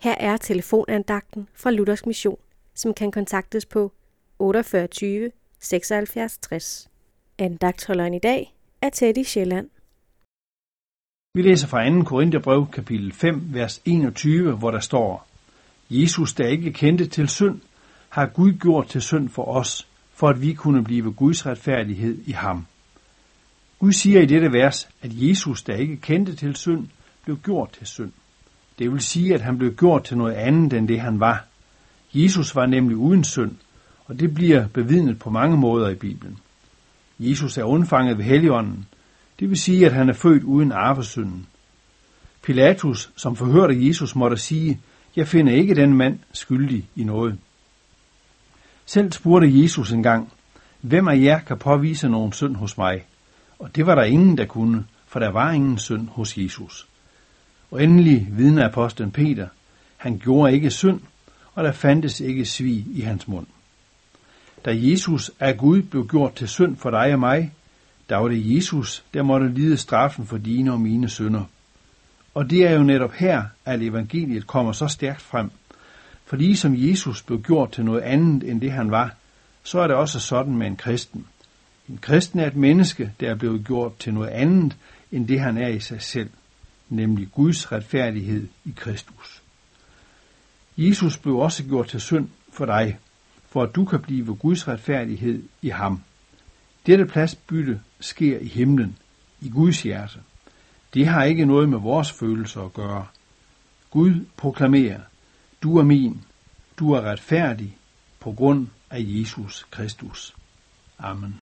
Her er telefonandagten fra Luthers Mission, som kan kontaktes på 48 76 60. Andagtholderen i dag er Teddy Sjælland. Vi læser fra 2. Korintherbrev, kapitel 5, vers 21, hvor der står, Jesus, der ikke kendte til synd, har Gud gjort til synd for os, for at vi kunne blive Guds retfærdighed i ham. Gud siger i dette vers, at Jesus, der ikke kendte til synd, blev gjort til synd. Det vil sige, at han blev gjort til noget andet end det, han var. Jesus var nemlig uden synd, og det bliver bevidnet på mange måder i Bibelen. Jesus er undfanget ved Helligånden, det vil sige, at han er født uden arvesynden. Pilatus, som forhørte Jesus, måtte sige, jeg finder ikke den mand skyldig i noget. Selv spurgte Jesus engang, hvem af jer kan påvise nogen synd hos mig? Og det var der ingen, der kunne, for der var ingen synd hos Jesus. Og endelig vidner apostlen Peter, han gjorde ikke synd, og der fandtes ikke svig i hans mund. Da Jesus af Gud blev gjort til synd for dig og mig, der var det Jesus, der måtte lide straffen for dine og mine synder. Og det er jo netop her, at evangeliet kommer så stærkt frem. For som Jesus blev gjort til noget andet end det han var, så er det også sådan med en kristen. En kristen er et menneske, der er blevet gjort til noget andet end det han er i sig selv, nemlig Guds retfærdighed i Kristus. Jesus blev også gjort til synd for dig, for at du kan blive Guds retfærdighed i ham. Dette pladsbytte sker i himlen, i Guds hjerte. Det har ikke noget med vores følelser at gøre. Gud proklamerer, du er min, du er retfærdig på grund af Jesus Kristus. Amen.